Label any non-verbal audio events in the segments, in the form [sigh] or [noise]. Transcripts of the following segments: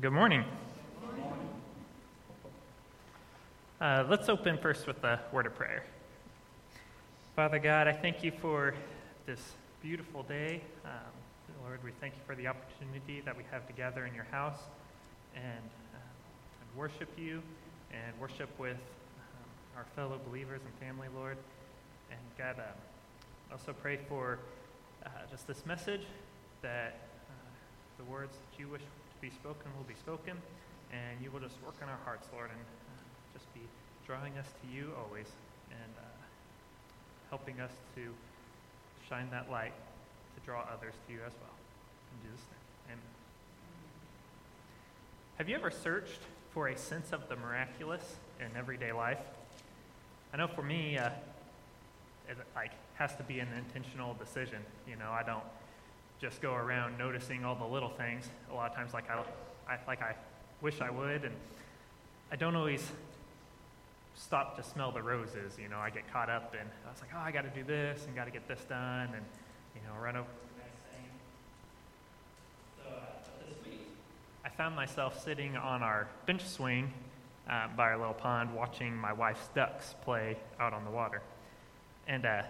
Good morning. Uh, let's open first with a word of prayer. Father God, I thank you for this beautiful day. Um, Lord, we thank you for the opportunity that we have to gather in your house and, uh, and worship you and worship with um, our fellow believers and family, Lord. And God, uh, also pray for uh, just this message that uh, the words that you wish be spoken will be spoken, and you will just work in our hearts, Lord, and uh, just be drawing us to you always and uh, helping us to shine that light to draw others to you as well. In Jesus' name, amen. Have you ever searched for a sense of the miraculous in everyday life? I know for me, uh, it like has to be an intentional decision. You know, I don't just go around noticing all the little things. A lot of times like I, I, like I wish I would and I don't always stop to smell the roses you know? I get caught up in I was like oh I got to do this and got to get this done and you know run over so uh, this week I found myself sitting on our bench swing uh, by our little pond watching my wife's ducks play out on the water. And uh,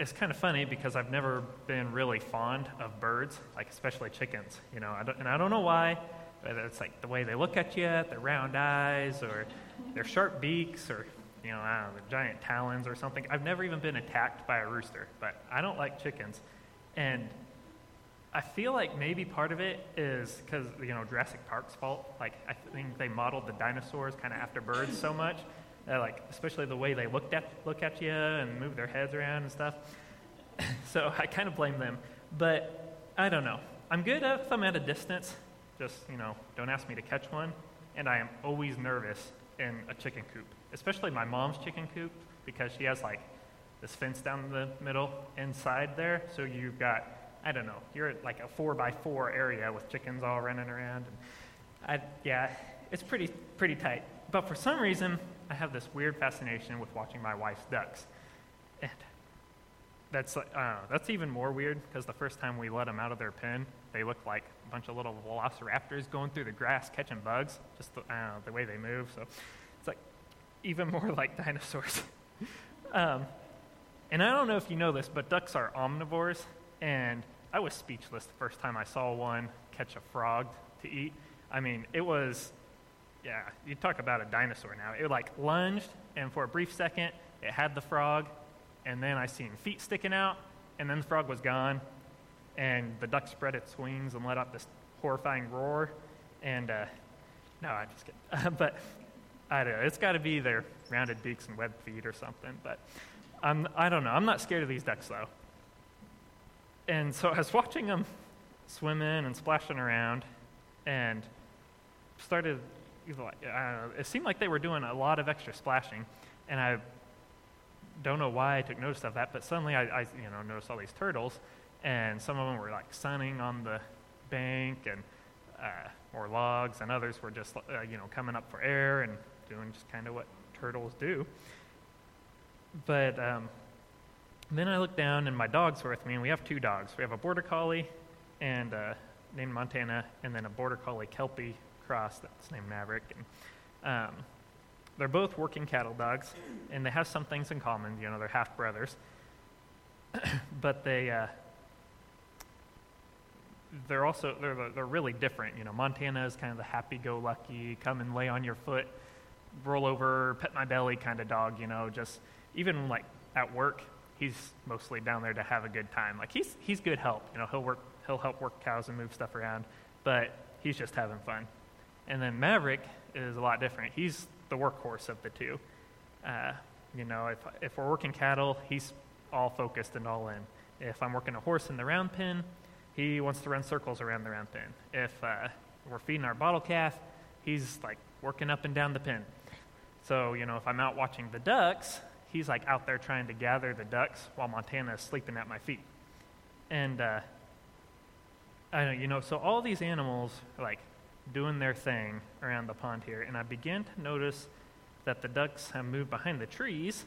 it's kind of funny because I've never been really fond of birds, like especially chickens. You know, I and I don't know why. Whether it's like the way they look at you, their round eyes, or their sharp beaks, or you know, I don't know, the giant talons or something. I've never even been attacked by a rooster, but I don't like chickens, and I feel like maybe part of it is because you know Jurassic Park's fault. Like I think they modeled the dinosaurs kind of after birds so much uh, like especially the way they looked at look at you and move their heads around and stuff. [laughs] so I kind of blame them, but I don't know. I'm good if I'm at a distance. Just you know, don't ask me to catch one. And I am always nervous in a chicken coop, especially my mom's chicken coop because she has like this fence down the middle inside there. So you've got I don't know, you're at like a four by four area with chickens all running around. And I, yeah, it's pretty pretty tight. But for some reason, I have this weird fascination with watching my wife's ducks. And that's, uh, that's even more weird because the first time we let them out of their pen, they looked like a bunch of little velociraptors going through the grass catching bugs, just the, the way they move. So it's like even more [laughs] like dinosaurs. [laughs] um, and I don't know if you know this, but ducks are omnivores. And I was speechless the first time I saw one catch a frog to eat. I mean, it was yeah, you talk about a dinosaur now. It like lunged, and for a brief second, it had the frog, and then I seen feet sticking out, and then the frog was gone, and the duck spread its wings and let out this horrifying roar, and uh, no, I'm just kidding. [laughs] but I don't know. It's got to be their rounded beaks and webbed feet or something. But I'm, I don't know. I'm not scared of these ducks though. And so I was watching them swimming and splashing around, and started uh, it seemed like they were doing a lot of extra splashing, and I don't know why I took notice of that, but suddenly I, I you know noticed all these turtles, and some of them were like sunning on the bank and uh, or logs, and others were just uh, you know coming up for air and doing just kind of what turtles do. But um, then I looked down, and my dogs were with me, and we have two dogs. We have a border collie and uh, named Montana, and then a border collie Kelpie cross that's named Maverick. And, um, they're both working cattle dogs, and they have some things in common. You know, they're half brothers, [coughs] but they uh, they're also they're they're really different. You know, Montana is kind of the happy-go-lucky, come and lay on your foot, roll over, pet my belly kind of dog. You know, just even like at work, he's mostly down there to have a good time. Like he's he's good help. You know, he'll work he'll help work cows and move stuff around, but he's just having fun. And then Maverick is a lot different. He's the workhorse of the two. Uh, you know, if, if we're working cattle, he's all focused and all in. If I'm working a horse in the round pen, he wants to run circles around the round pen. If uh, we're feeding our bottle calf, he's like working up and down the pen. So, you know, if I'm out watching the ducks, he's like out there trying to gather the ducks while Montana is sleeping at my feet. And uh, I know, you know, so all these animals, like doing their thing around the pond here, and I began to notice that the ducks have moved behind the trees,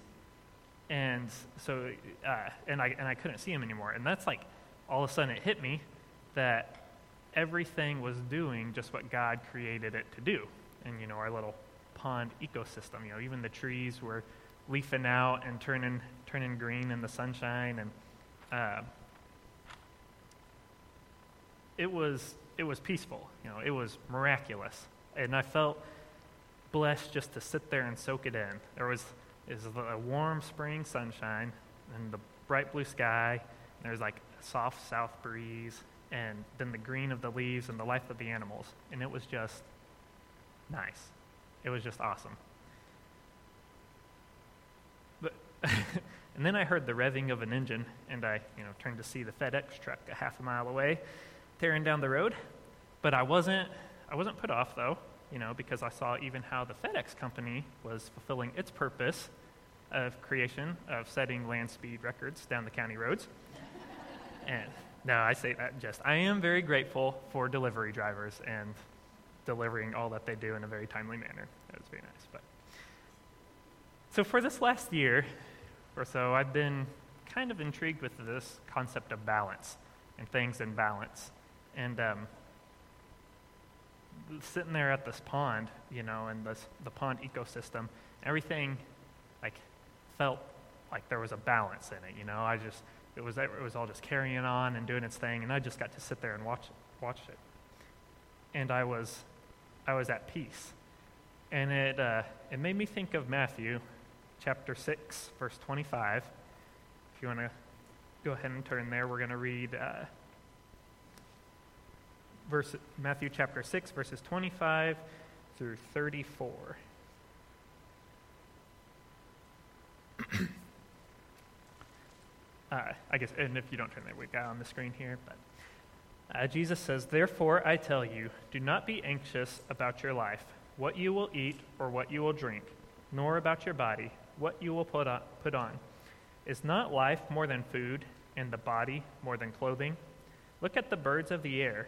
and so uh, and I and I couldn't see them anymore, and that's like all of a sudden it hit me that everything was doing just what God created it to do. And, you know, our little pond ecosystem, you know, even the trees were leafing out and turning, turning green in the sunshine. And uh, it, was, it was peaceful, you know, it was miraculous. And I felt blessed just to sit there and soak it in. There was, is a warm spring sunshine and the bright blue sky. And there's like a soft south breeze and then the green of the leaves and the life of the animals. And it was just nice. It was just awesome. But [laughs] and then I heard the revving of an engine, and I, you know, turned to see the FedEx truck a half a mile away, tearing down the road. But I wasn't, I wasn't put off though, you know, because I saw even how the FedEx company was fulfilling its purpose of creation of setting land speed records down the county roads. [laughs] and no, I say that just. I am very grateful for delivery drivers and delivering all that they do in a very timely manner. That was very nice. But so for this last year or so, I've been kind of intrigued with this concept of balance and things in balance. And um, sitting there at this pond, you know, and this, the pond ecosystem, everything like felt like there was a balance in it. You know, I just it was, it was all just carrying on and doing its thing, and I just got to sit there and watch, watch it. And I was, I was at peace. And it, uh, it made me think of Matthew chapter 6, verse 25. If you want to go ahead and turn there, we're going to read uh, verse, Matthew chapter 6, verses 25 through 34. Uh, I guess, and if you don't turn that, we got on the screen here. But uh, Jesus says, Therefore I tell you, do not be anxious about your life, what you will eat or what you will drink, nor about your body, what you will put on. Put on. Is not life more than food, and the body more than clothing? Look at the birds of the air.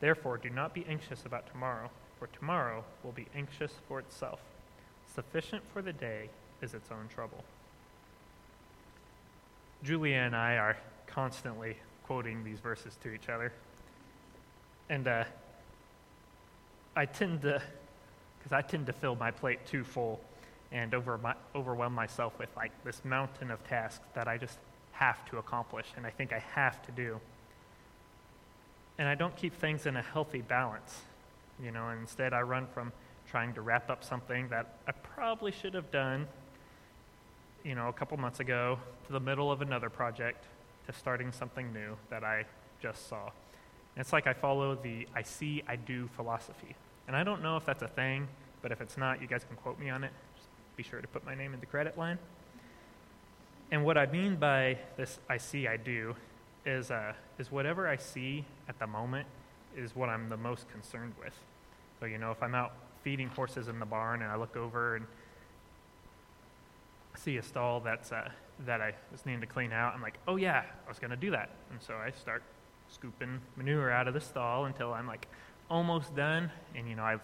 Therefore, do not be anxious about tomorrow, for tomorrow will be anxious for itself. Sufficient for the day is its own trouble. Julia and I are constantly quoting these verses to each other. And uh, I tend to, because I tend to fill my plate too full and over my, overwhelm myself with like this mountain of tasks that I just have to accomplish and I think I have to do. And I don't keep things in a healthy balance, you know, instead I run from trying to wrap up something that I probably should have done you know, a couple months ago to the middle of another project to starting something new that I just saw. And it's like I follow the I see, I do philosophy. And I don't know if that's a thing, but if it's not, you guys can quote me on it. Just be sure to put my name in the credit line. And what I mean by this I see, I do is, uh, is whatever I see at the moment is what I'm the most concerned with. So, you know, if I'm out feeding horses in the barn and I look over and see a stall that's uh, that I was needing to clean out. I'm like, oh yeah, I was gonna do that, and so I start scooping manure out of the stall until I'm like almost done, and you know I'm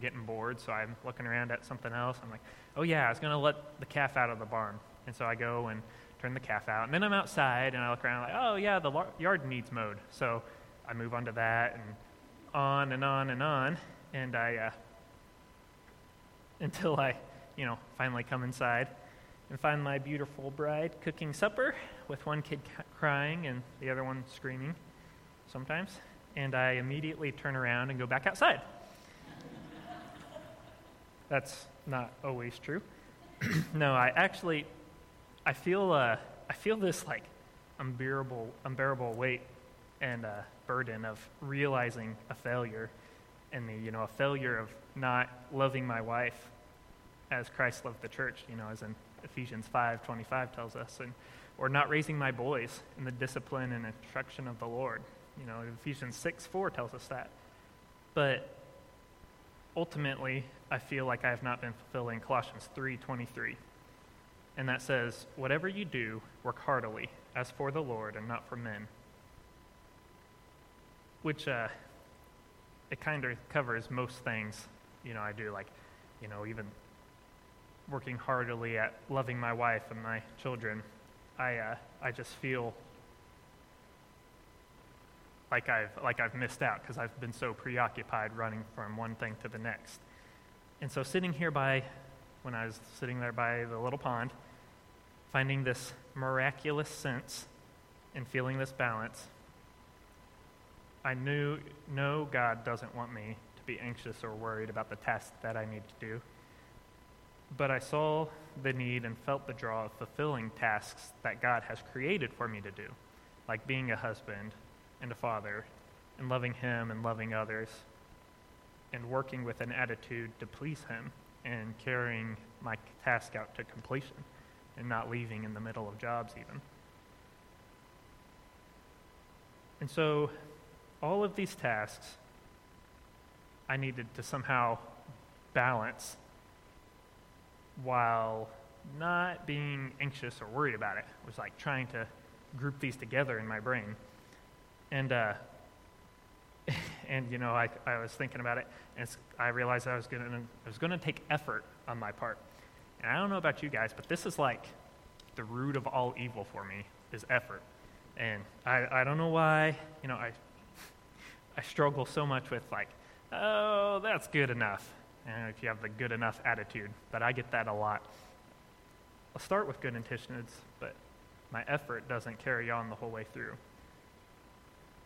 getting bored, so I'm looking around at something else. I'm like, oh yeah, I was gonna let the calf out of the barn, and so I go and turn the calf out, and then I'm outside and I look around like, oh yeah, the yard needs mowed, so I move on to that and on and on and on, and I uh, [laughs] until I, you know, finally come inside and find my beautiful bride cooking supper with one kid crying and the other one screaming sometimes. And I immediately turn around and go back outside. [laughs] That's not always true. [clears throat] no, I actually, I feel, uh, I feel this like unbearable, unbearable weight and uh, burden of realizing a failure, and the, you know, a failure of not loving my wife as Christ loved the church, you know, as in Ephesians 5:25 tells us, and or not raising my boys in the discipline and instruction of the Lord. You know, Ephesians 6:4 tells us that. But ultimately, I feel like I have not been fulfilling Colossians 3:23. And that says, "Whatever you do, work heartily, as for the Lord and not for men." Which uh, it kind of covers most things, you know, I do like, you know, even working heartily at loving my wife and my children, I, uh, I just feel like I've, like I've missed out because I've been so preoccupied running from one thing to the next. And so, sitting here by, when I was sitting there by the little pond, finding this miraculous sense and feeling this balance, I knew, no, God doesn't want me to be anxious or worried about the task that I need to do. But I saw the need and felt the draw of fulfilling tasks that God has created for me to do, like being a husband and a father, and loving Him and loving others, and working with an attitude to please Him, and carrying my task out to completion, and not leaving in the middle of jobs even. And so, all of these tasks, I needed to somehow balance while not being anxious or worried about it. It was like trying to group these together in my brain. And, uh, and you know, I, I was thinking about it, and I realized I was going to was going to take effort on my part. And I don't know about you guys, but this is like the root of all evil for me is effort. And I, I don't know why, you know, I, [laughs] I struggle so much with like, oh, that's good enough and if you have the good enough attitude. But I get that a lot. I'll start with good intentions, but my effort doesn't carry on the whole way through.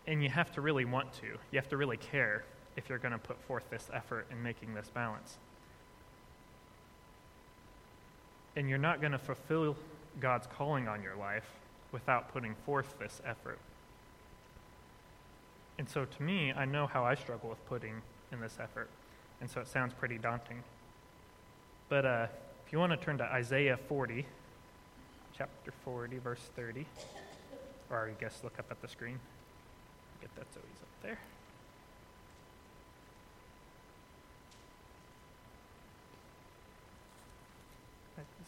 And you have to really want to. You have to really care if you're going to put forth this effort in making this balance. And you're not going to fulfill God's calling on your life without putting forth this effort. And so to me, I know how I struggle with putting in this effort and so it sounds pretty daunting. But uh, if you want to turn to Isaiah 40, chapter 40, verse 30, or I guess look up at the screen. Get that so he's up there.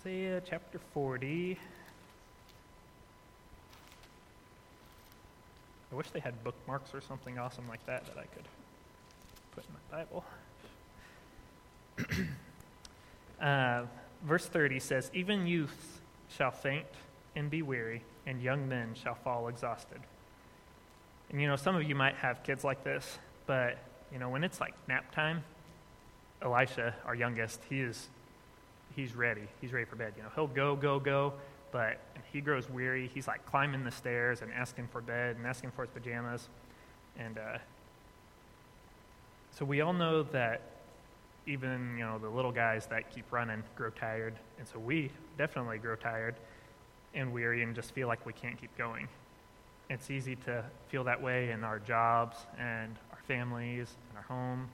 Isaiah chapter 40. I wish they had bookmarks or something awesome like that that I could put in my Bible. [clears throat] uh, verse 30 says, Even youths shall faint and be weary, and young men shall fall exhausted. And you know, some of you might have kids like this, but you know, when it's like nap time, Elisha, our youngest, he is he's ready. He's ready for bed. You know, he'll go, go, go, but he grows weary. He's like climbing the stairs and asking for bed and asking for his pajamas. And uh, so we all know that even you know the little guys that keep running grow tired, and so we definitely grow tired and weary and just feel like we can't keep going. It's easy to feel that way in our jobs and our families and our home,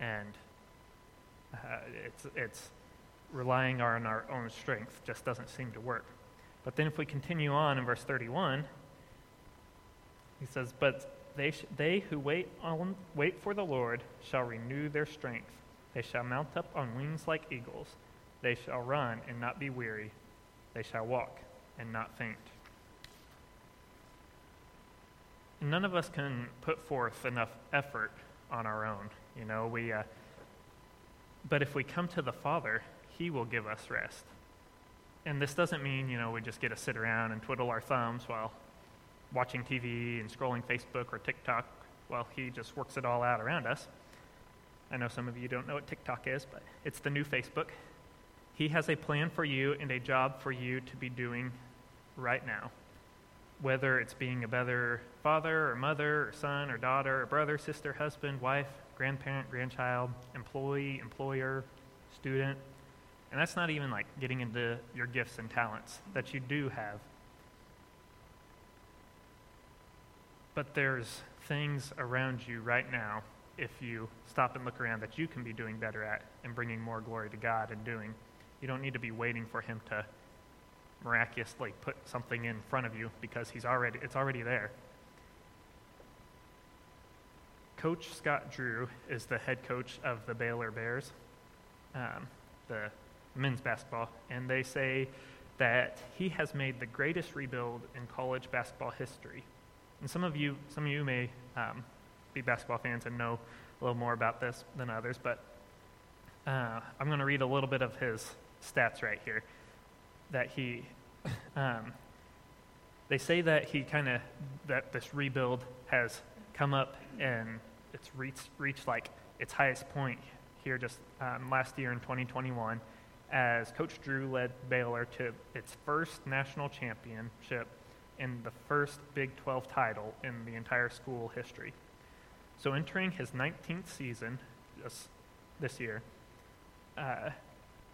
and uh, it's it's relying on our own strength just doesn't seem to work. But then if we continue on in verse 31, he says, "But they, sh- they who wait, on, wait for the Lord shall renew their strength. They shall mount up on wings like eagles. They shall run and not be weary. They shall walk and not faint. None of us can put forth enough effort on our own. You know, we. Uh, but if we come to the Father, He will give us rest. And this doesn't mean, you know, we just get to sit around and twiddle our thumbs while watching TV and scrolling Facebook or TikTok while He just works it all out around us. I know some of you don't know what TikTok is, but it's the new Facebook. He has a plan for you and a job for you to be doing right now. Whether it's being a better father or mother or son or daughter or brother, sister, husband, wife, grandparent, grandchild, employee, employer, student. And that's not even like getting into your gifts and talents that you do have. But there's things around you right now, if you stop and look around, that you can be doing better at and bringing more glory to God and doing. You don't need to be waiting for Him to miraculously put something in front of you because he's already, it's already there. Coach Scott Drew is the head coach of the Baylor Bears, um, the men's basketball, and they say that he has made the greatest rebuild in college basketball history. And some of you, some of you may um, be basketball fans and know a little more about this than others, but uh, I'm going to read a little bit of his stats right here. That he, um, they say that he kind of that this rebuild has come up and it's reached reached like its highest point here just um, last year in 2021 as Coach Drew led Baylor to its first national championship and the first Big 12 title in the entire school history. So, entering his 19th season this, this year, uh,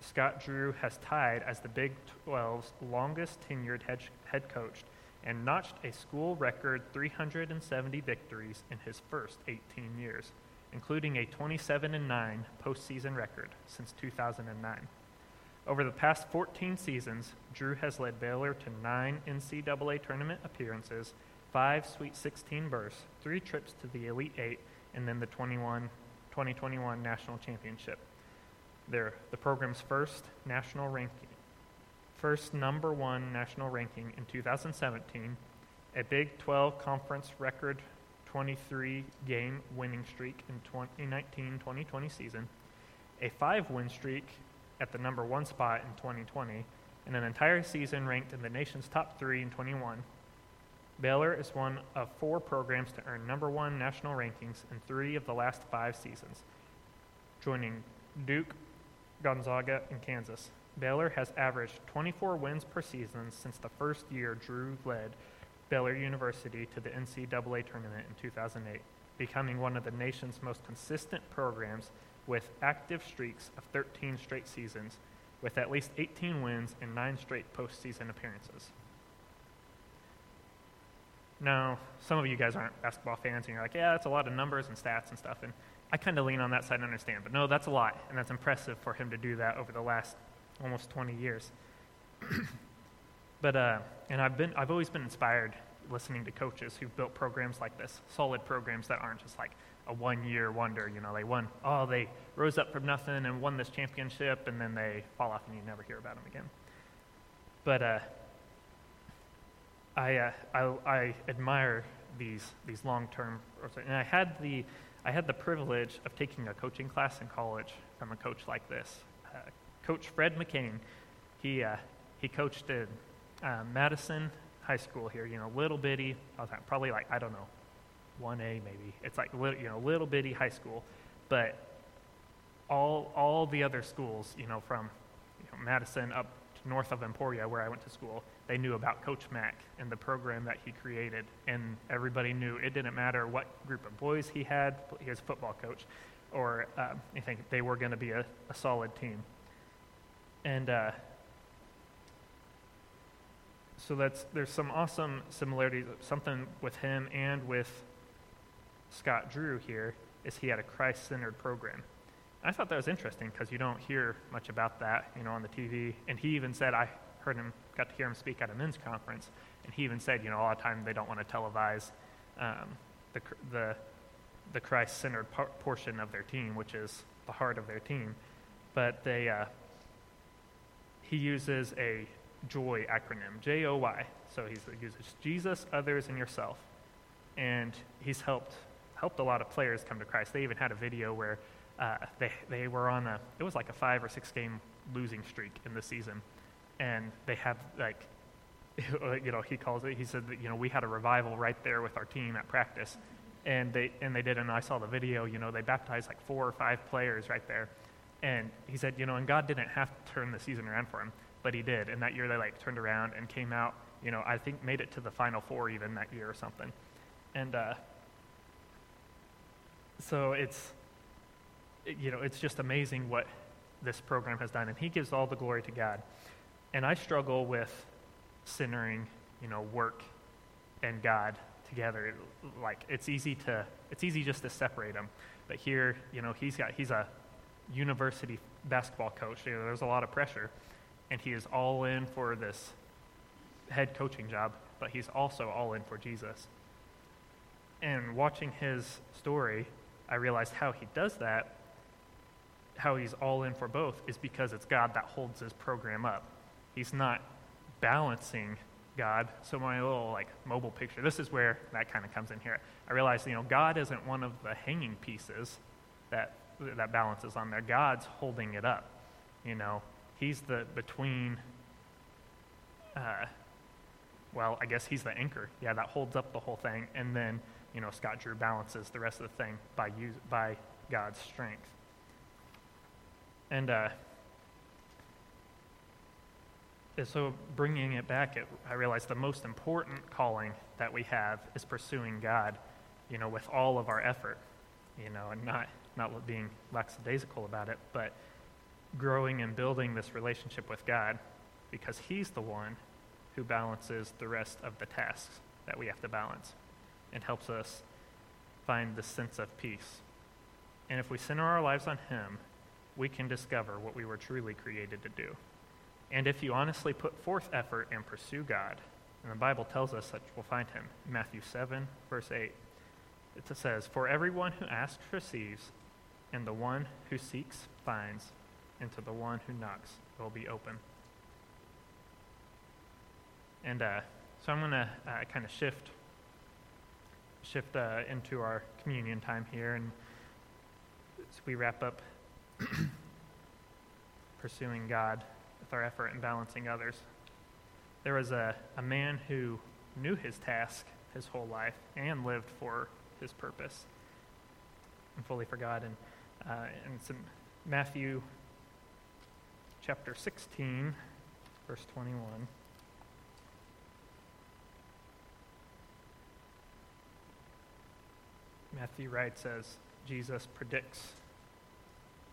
Scott Drew has tied as the Big 12's longest tenured head, head coach and notched a school record 370 victories in his first 18 years, including a 27 9 postseason record since 2009. Over the past 14 seasons, Drew has led Baylor to nine NCAA tournament appearances, five Sweet 16 berths, three trips to the Elite Eight, and then the 21, 2021 National Championship. They're the program's first national ranking, first number one national ranking in 2017, a Big 12 conference record 23 game winning streak in 2019 2020 season, a five win streak at the number one spot in 2020, and an entire season ranked in the nation's top three in 21. Baylor is one of four programs to earn number one national rankings in three of the last five seasons, joining Duke, Gonzaga, and Kansas. Baylor has averaged 24 wins per season since the first year Drew led Baylor University to the NCAA tournament in 2008, becoming one of the nation's most consistent programs with active streaks of 13 straight seasons, with at least 18 wins and 9 straight postseason appearances. Now, some of you guys aren't basketball fans, and you're like, yeah, that's a lot of numbers and stats and stuff. And I kind of lean on that side and understand. But no, that's a lot, and that's impressive for him to do that over the last almost 20 years. [clears throat] but uh, and I've been I've always been inspired listening to coaches who've built programs like this, solid programs that aren't just like a one-year wonder. You know, they won. Oh, they rose up from nothing and won this championship, and then they fall off, and you never hear about them again. But uh, I, uh, I, I admire these these long-term. And I had the I had the privilege of taking a coaching class in college from a coach like this, uh, Coach Fred McCain. He uh, he coached in uh, Madison High School here. You know, little bitty. Probably like I don't know, one A maybe. It's like you know, little bitty high school, but all all the other schools, you know, from you know, Madison up north of Emporia, where I went to school, they knew about Coach Mack and the program that he created. And everybody knew it didn't matter what group of boys he had, he was a football coach, or uh, anything, they were going to be a, a, solid team. And uh, so that's, there's some awesome similarities. Something with him and with Scott Drew here is he had a Christ centered program. I thought that was interesting because you don't hear much about that, you know, on the TV. And he even said, I heard him, got to hear him speak at a men's conference, and he even said, you know, a lot of time they don't want to televise um, the, the, the Christ-centered portion of their team, which is the heart of their team. But they, uh, he uses a JOY acronym, J-O-Y. So he uses Jesus, others, and yourself. And he's helped helped a lot of players come to Christ. They even had a video where uh, they, they were on a, it was like a five or six game losing streak in the season. And they had like, [laughs] you know, he calls it, he said that, you know, we had a revival right there with our team at practice. And they, and they did, and I saw the video, you know, they baptized like four or five players right there. And he said, you know, and God didn't have to turn the season around for him, but he did. And that year they like turned around and came out, you know, I think made it to the final four even that year or something. And uh, so it's, you know, it's just amazing what this program has done, and He gives all the glory to God. And I struggle with centering, you know, work and God together. Like it's easy to it's easy just to separate them. But here, you know, he's got he's a university basketball coach. You know, there's a lot of pressure, and he is all in for this head coaching job. But he's also all in for Jesus. And watching his story, I realized how he does that. How he's all in for both is because it's God that holds his program up. He's not balancing God. So my little like mobile picture, this is where that kind of comes in here. I realize, you know, God isn't one of the hanging pieces that that balances on there. God's holding it up. You know, He's the between. Uh, well, I guess He's the anchor. Yeah, that holds up the whole thing, and then you know Scott Drew balances the rest of the thing by use, by God's strength. And uh, so bringing it back, it, I realized the most important calling that we have is pursuing God, you know, with all of our effort, you know, and not, not being lackadaisical about it, but growing and building this relationship with God because He's the one who balances the rest of the tasks that we have to balance and helps us find the sense of peace. And if we center our lives on Him, we can discover what we were truly created to do. And if you honestly put forth effort and pursue God, and the Bible tells us that we'll find him. Matthew 7, verse 8. It says, For everyone who asks receives, and the one who seeks finds, and to the one who knocks will be open. And uh, so I'm going to uh, kind of shift shift uh, into our communion time here, and as we wrap up [clears throat] pursuing God with our effort in balancing others. There was a, a man who knew his task his whole life and lived for his purpose and fully for God. And, uh, and Matthew chapter 16, verse 21. Matthew writes as Jesus predicts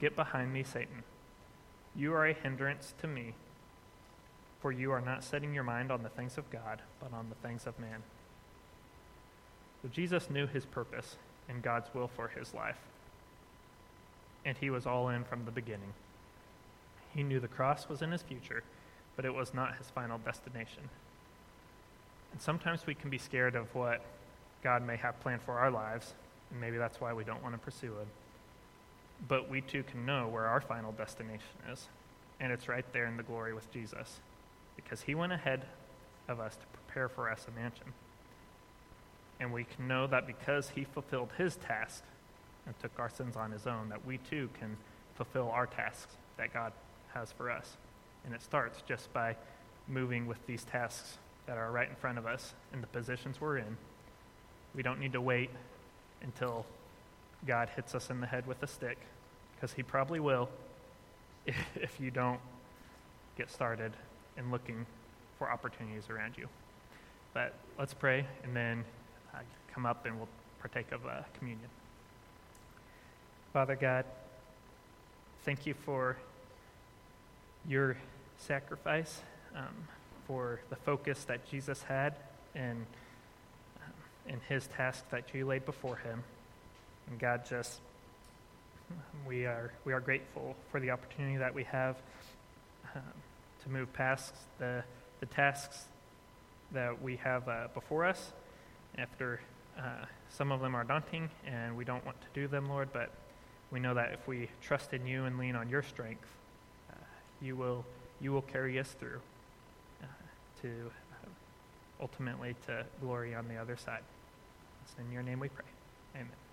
Get behind me, Satan. You are a hindrance to me for you are not setting your mind on the things of God, but on the things of man. So Jesus knew his purpose and God's will for his life. And he was all in from the beginning. He knew the cross was in his future, but it was not his final destination. And sometimes we can be scared of what God may have planned for our lives, and maybe that's why we don't want to pursue it. But we too can know where our final destination is, and it's right there in the glory with Jesus because he went ahead of us to prepare for us a mansion. And we can know that because he fulfilled his task and took our sins on his own, that we too can fulfill our tasks that God has for us. And it starts just by moving with these tasks that are right in front of us in the positions we're in. We don't need to wait until God hits us in the head with a stick, because he probably will [laughs] if you don't get started in looking for opportunities around you. But let's pray and then uh, come up and we'll partake of uh, communion. Father God, thank you for your sacrifice, um, for the focus that Jesus had and um, in his task that you laid before him. And God, just we are we are grateful for the opportunity that we have. Um, to move past the, the tasks that we have uh, before us. After uh, some of them are daunting and we don't want to do them, Lord, but we know that if we trust in you and lean on your strength, uh, you will you will carry us through uh, to uh, ultimately to glory on the other side. It's in your name we pray. Amen.